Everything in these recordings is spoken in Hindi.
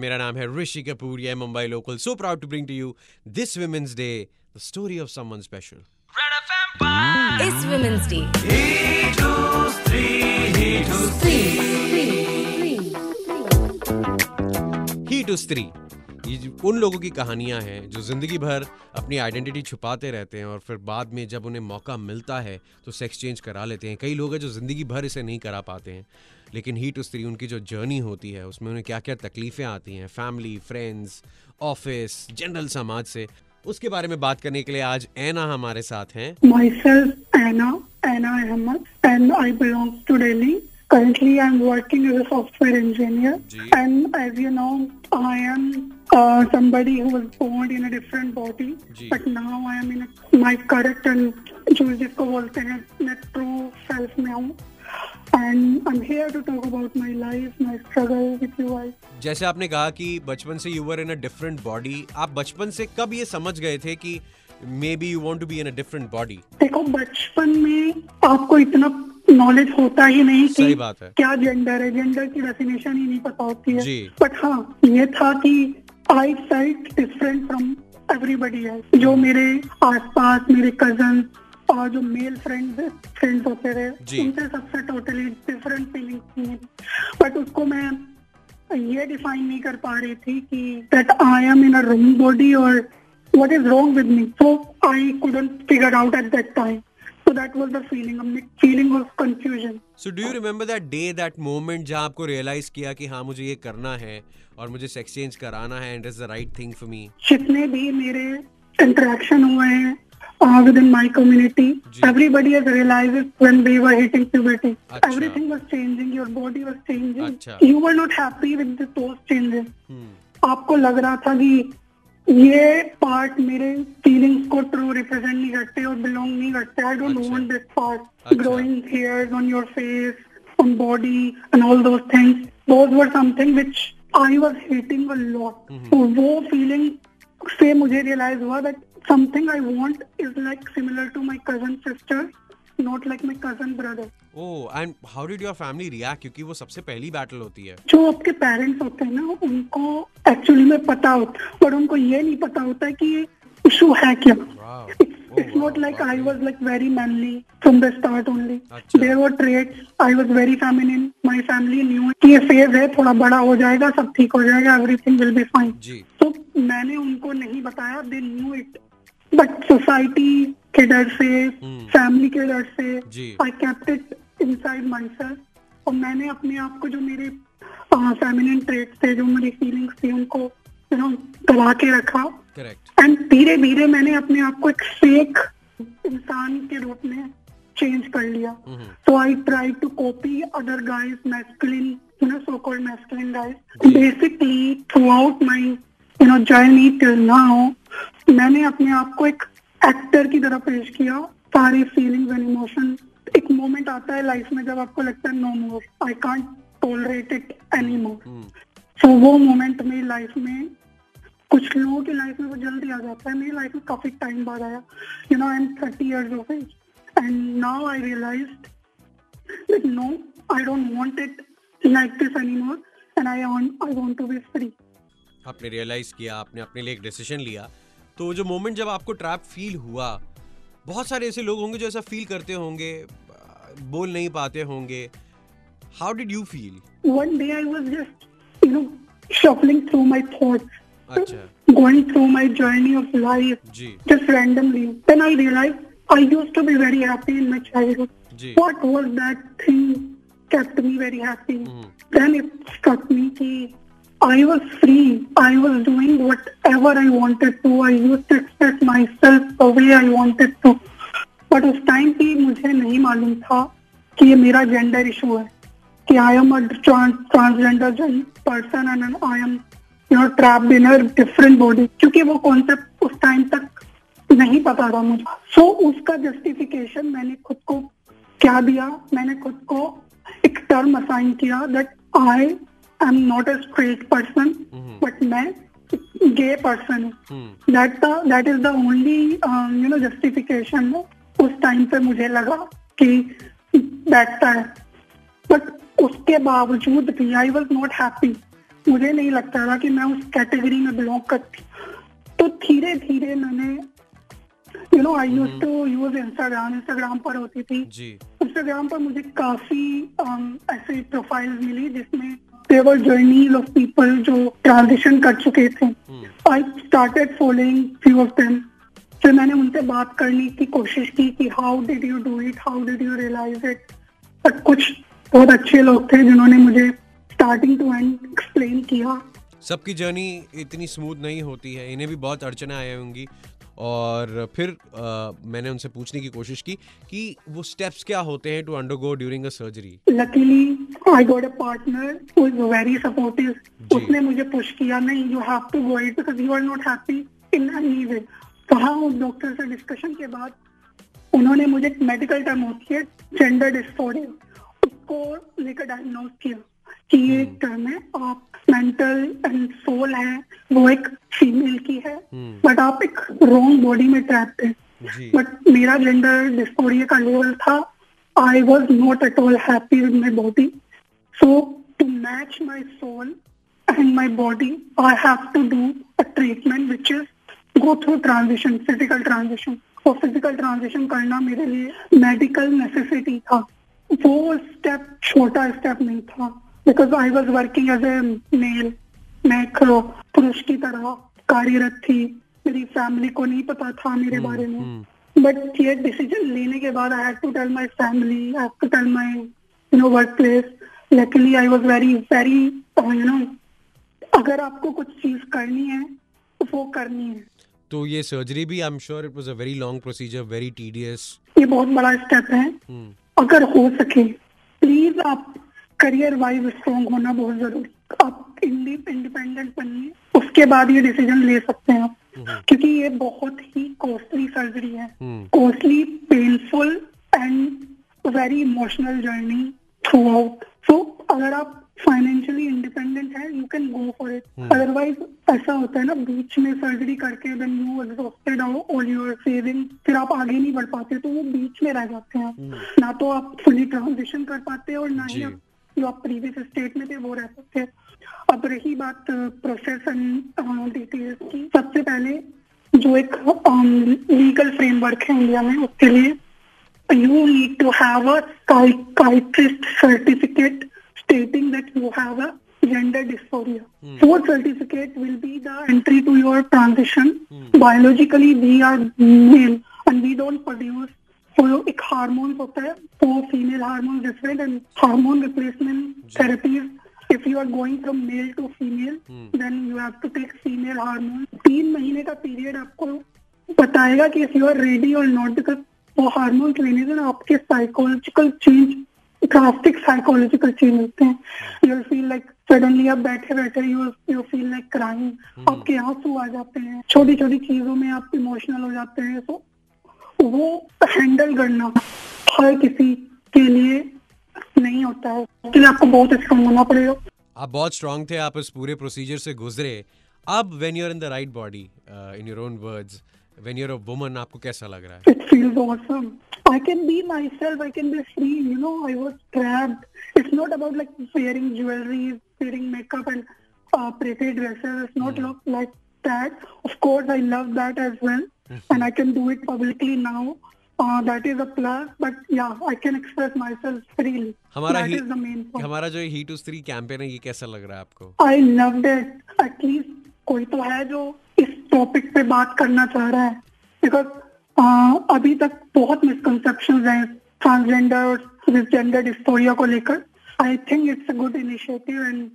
मेरा नाम है ऋषि कपूर ये Mumbai local. So proud to bring to you this women's day the story of someone special इस वुमेन्स डे ही टू स्त्री ये उन लोगों की कहानियाँ हैं जो ज़िंदगी भर अपनी आइडेंटिटी छुपाते रहते हैं और फिर बाद में जब उन्हें मौका मिलता है तो सेक्स चेंज करा लेते हैं। कई लोग हैं जो ज़िंदगी भर इसे नहीं करा पाते हैं, लेकिन ही टू स्त्री, उनकी जो जर्नी होती है, उसमें उन्हें क्या क्या तकलीफें आती हैं? फैमिली, फ्रेंड्स, ऑफ़िस, जनरल समाज से। उसके बारे में बात करने के लिए आज ऐना हमारे साथ हैं. Currently, I'm working as a software engineer. Ji. And as you know, I am uh, somebody who was born in a different body. Ji. But now I am in a, my correct and जो जिसको बोलते हैं मैं true self में हूँ. And I'm here to talk about my life, my struggle with you guys. जैसे आपने कहा कि बचपन से you were in a different body आप बचपन से कब ये समझ गए थे कि maybe you want to be in a different body देखो बचपन में आपको इतना नॉलेज होता ही नहीं कि बात है। क्या जेंडर है। जेंडर की डेफिनेशन ही नहीं पता होती है। बट हाँ ये था कि I felt different from everybody है जो मेरे आसपास मेरे कज़न और जो मेल फ्रेंड्स फ्रेंड्स होते। रहे उनसे सबसे टोटली डिफरेंट फीलिंग थी। बट उसको मैं ये डिफाइन नहीं कर पा रही थी कि that I am in a wrong body और what is wrong with me so i couldn't figure out at that time so that was the feeling mixed feeling of confusion so do you remember that day that moment जहाँ आपको रियलाइज़ किया कि हाँ मुझे ये करना है और मुझे सेक्स चेंज कराना है and is the right thing for me जितने भी मेरे इंटरेक्शन हुए हैं uh, within my community ji. everybody has realized when we were hitting puberty अच्छा। everything was changing your body was changing अच्छा। you were not happy with the, those changes Hmm. आपको लग रहा था कि ये पार्ट मेरे फीलिंग्स को ट्रू रिप्रेजेंट नहीं करते और बिलोंग नहीं करते. I don't. Want this part. Growing hairs on your face on body and all those things those were something which I was hating a lot तो वो फीलिंग से मुझे रियलाइज़ हुआ that something I want is like similar to my cousin sister not like my cousin brother oh and how did your family react क्योंकि वो सबसे पहली बैटल होती है। जो आपके पेरेंट्स होते हैं ना उनको एक्चुअली में पता होता है और उनको ये नहीं पता होता है अच्छा। कि स्टार्ट ओनली न्यू है थोड़ा बड़ा हो जाएगा सब ठीक हो जाएगा एवरीथिंग विल बी फाइन जी। तो मैंने उनको नहीं बताया they knew it but society के डर से फैमिली के डर से I kept it inside myself और मैंने अपने आप को जो मेरे फेमिनिन ट्रेट्स थे जो मेरी फीलिंग्स थी उनको यू नो दबा के रखा। एंड धीरे धीरे मैंने अपने आप को एक फेक इंसान के रूप में चेंज कर लिया। तो I try to copy other guys masculine you know so called masculine guys basically throughout my you know journey till now मैंने अपने आप को एक एक्टर की तरह पेश किया। सारी फीलिंग्स एंड इमोशन एक मोमेंट आता है लाइफ में जब आपको लगता है no more I can't tolerate it any more. So वो मोमेंट मेरी लाइफ में कुछ लोगों की लाइफ में वो जल्दी आ जाता है। मेरी लाइफ में काफ़ी टाइम बाद आया। You know I am thirty years of age and now I realise no I don't want it like this anymore and I I want to be free आपने रियलाइज़ किया आपने अपने लिए एक डिसीज़न लिया तो जो मोमेंट जब आपको ट्रैप फील हुआ बहुत सारे ऐसे लोग होंगे जो ऐसा फील करते होंगे बोल नहीं पाते होंगे how did you feel one day I was just, you know, shuffling through my thoughts, अच्छा going through my journey of life, जी just randomly. Then I realized I used to be very happy in my childhood. जी What was that thing kept me very happy? Mhm. Then it struck me that I was free. I was doing whatever I wanted to. I used to express myself the way I wanted to. But उस टाइम पे मुझे नहीं मालूम था कि ये मेरा जेंडर इशू है कि I am a transgender person and I am you know trapped in a different body क्योंकि वो कॉन्सेप्ट उस टाइम तक नहीं पता था मुझे so, उसका जस्टिफिकेशन मैंने खुद को क्या दिया मैंने खुद को एक टर्म असाइन किया that I am not a straight person. But मैं गे पर्सन हूँ। That that is the only you know justification उस टाइम पे मुझे लगा कि बैठता है। बट उसके बावजूद भी आई वॉज़ नॉट हैप्पी मुझे नहीं लगता था कि मैं उस कैटेगरी में बिलोंग करती। तो धीरे धीरे मैंने you know I use to use Instagram Instagram पर होती थी। इंस्टाग्राम पर मुझे काफ़ी um, ऐसे प्रोफाइल्स मिली जिसमें देवर जर्नीज ऑफ़ पीपल जो ट्रांजिशन कर चुके थे। I started following few of them फिर मैंने उनसे बात करने की कोशिश की कि how did you do it how did you realise it but कुछ बहुत अच्छे लोग थे जिन्होंने मुझे स्टार्टिंग टू एंड एक्सप्लेन किया। सबकी जर्नी इतनी स्मूथ नहीं होती है। इन्हें भी बहुत अड़चने आए होंगी। और फिर आ, मैंने उनसे पूछने की कोशिश की कि वो स्टेप्स क्या होते हैं to undergo during a surgery luckily I got a partner who is very supportive उसने मुझे पुश किया नहीं you have to go it because you are not happy in any way तो हाँ उस डॉक्टर से डिस्कशन के बाद उन्होंने मुझे मेडिकल टर्म होती है जेंडर डिस्फोरिया उसको लेकर डायग्नोज किया कि ये एक टर्म है आप मेंटल एंड सोल है वो एक फीमेल की है हम्म। बट आप एक रॉन्ग बॉडी में ट्रैप है। जी। बट मेरा जेंडर डिस्फोरिया का लेवल था I was not at all happy with my body so to match my soul and my body I have to do a treatment which is go through transition physical transition और फ़िज़िकल ट्रांजिशन करना मेरे लिए मेडिकल नेसेसिटी था। वो स्टेप छोटा स्टेप नहीं था। Because I was working as a male मैं एक पुरुष की तरह कार्यरत थी। मेरी फैमिली को नहीं पता था मेरे बारे में। हम्म, बट ये डिसीज़न लेने के बाद I had to tell my family I have to tell my you know workplace luckily I was very very you know अगर आपको कुछ चीज़ करनी है तो वो करनी है। तो ये सर्जरी भी I am sure it was a very long procedure very tedious ये बहुत बड़ा स्टेप है। अगर हो सके प्लीज़ आप करियर वाइज स्ट्रॉन्ग होना बहुत ज़रूरी। आप इंडिपेंडेंट बनिए। उसके बाद ये डिसीज़न ले सकते हैं आप। क्योंकि ये बहुत ही कॉस्टली सर्जरी है। हम्म। Costly painful and very emotional journey throughout so अगर आप फाइनेंशियली इंडिपेंडेंट है you can go for it otherwise ऐसा होता है ना बीच में सर्जरी करके then you exhausted all your saving फिर आप आगे नहीं बढ़ पाते तो वो बीच में रह जाते हैं आप। ना तो आप फुली ट्रांजिशन कर पाते और ना ही आप जो आप प्रीवियस स्टेट में थे वो रह सकते हैं। अब रही बात प्रोसेस एंड डिटेल्स की सबसे पहले जो एक लीगल फ्रेमवर्क है इंडिया में उसके लिए you need to have a psychiatrist certificate stating that you have a gender dysphoria. Fourth certificate will be the entry to your transition. Biologically, we are male and we don't produce वो एक हार्मोन होता है वो female hormone different and hormone replacement therapies if you are going from male to female then you have to take female hormone तीन महीने का पीरियड आपको बताएगा कि इफ यू आर रेडी और नॉट बिकॉज वो हार्मोन लेने से ना आपके psychological change drastic psychological change होते हैं। यू फील लाइक सडनली आप बैठे बैठे you you feel like crying आपके आँसू आ जाते हैं छोटी छोटी चीज़ों में आप इमोशनल हो जाते हैं। तो वो हैंडल करना हर किसी के लिए नहीं होता है। उसके लिए आपको बहुत स्ट्रॉन्ग होना पड़ेगा। आप बहुत स्ट्रांग थे आप इस पूरे प्रोसीजर से गुजरे। अब when you are in the right body in your own words you are a woman आपको कैसा लग रहा है It feels awesome. I can be myself. I can be free. You know, I was trapped. It's not about like wearing jewelry, wearing makeup and uh, pretty dresses. It's not lo- like that. Of course, I love that as well, and I can do it publicly now. Uh, that is a plus. But yeah, I can express myself freely. हमारा that he is the main point. हमारा जो ही टू स्त्री कैंपेन है ये कैसा लग रहा है आपको I loved it. At least कोई तो है जो टॉपिक पे बात करना चाह रहा है बिकॉज़ अभी तक बहुत मिसकंसेप्शन हैं ट्रांसजेंडर और जेंडर डिस्टोरिया को लेकर I think it's a good initiative and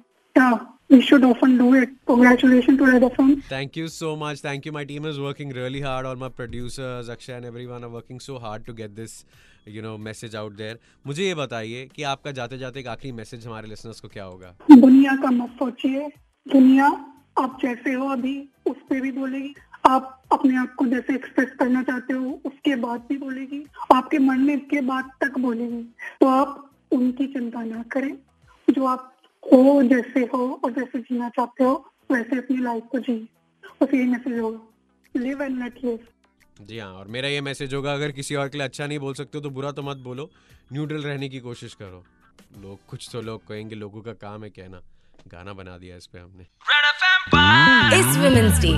we should often do it congratulation to Red FM Thank you so much. Thank you. My team is working really hard. All my producers, Akshay and everyone are working so hard to get this, you know, message out there. मुझे ये बताइए कि आपका जाते जाते एक आखिरी मैसेज हमारे लिसनर्स को क्या होगा दुनिया का मत सोचिए दुनिया आप जैसे हो अभी उस पे भी बोलेगी। आप अपने आप को जैसे एक्सप्रेस करना चाहते हो उसके बाद भी बोलेगी। आपके मन में के बाद तक बोलेगी। तो आप उनकी चिंता ना करें। जो आप हो जैसे हो और जैसे जीना चाहते हो वैसे अपनी लाइफ को जिए बस यही मैसेज होगा। लिव एंड लेट लिव जी हाँ और मेरा ये मैसेज होगा अगर किसी और के लिए अच्छा नहीं बोल सकते हो तो बुरा तो मत बोलो। न्यूट्रल रहने की कोशिश करो। लोग कुछ तो लोग कहेंगे लोगों का काम है कहना। गाना बना दिया इस पे हमने। इस वुमेन्स डे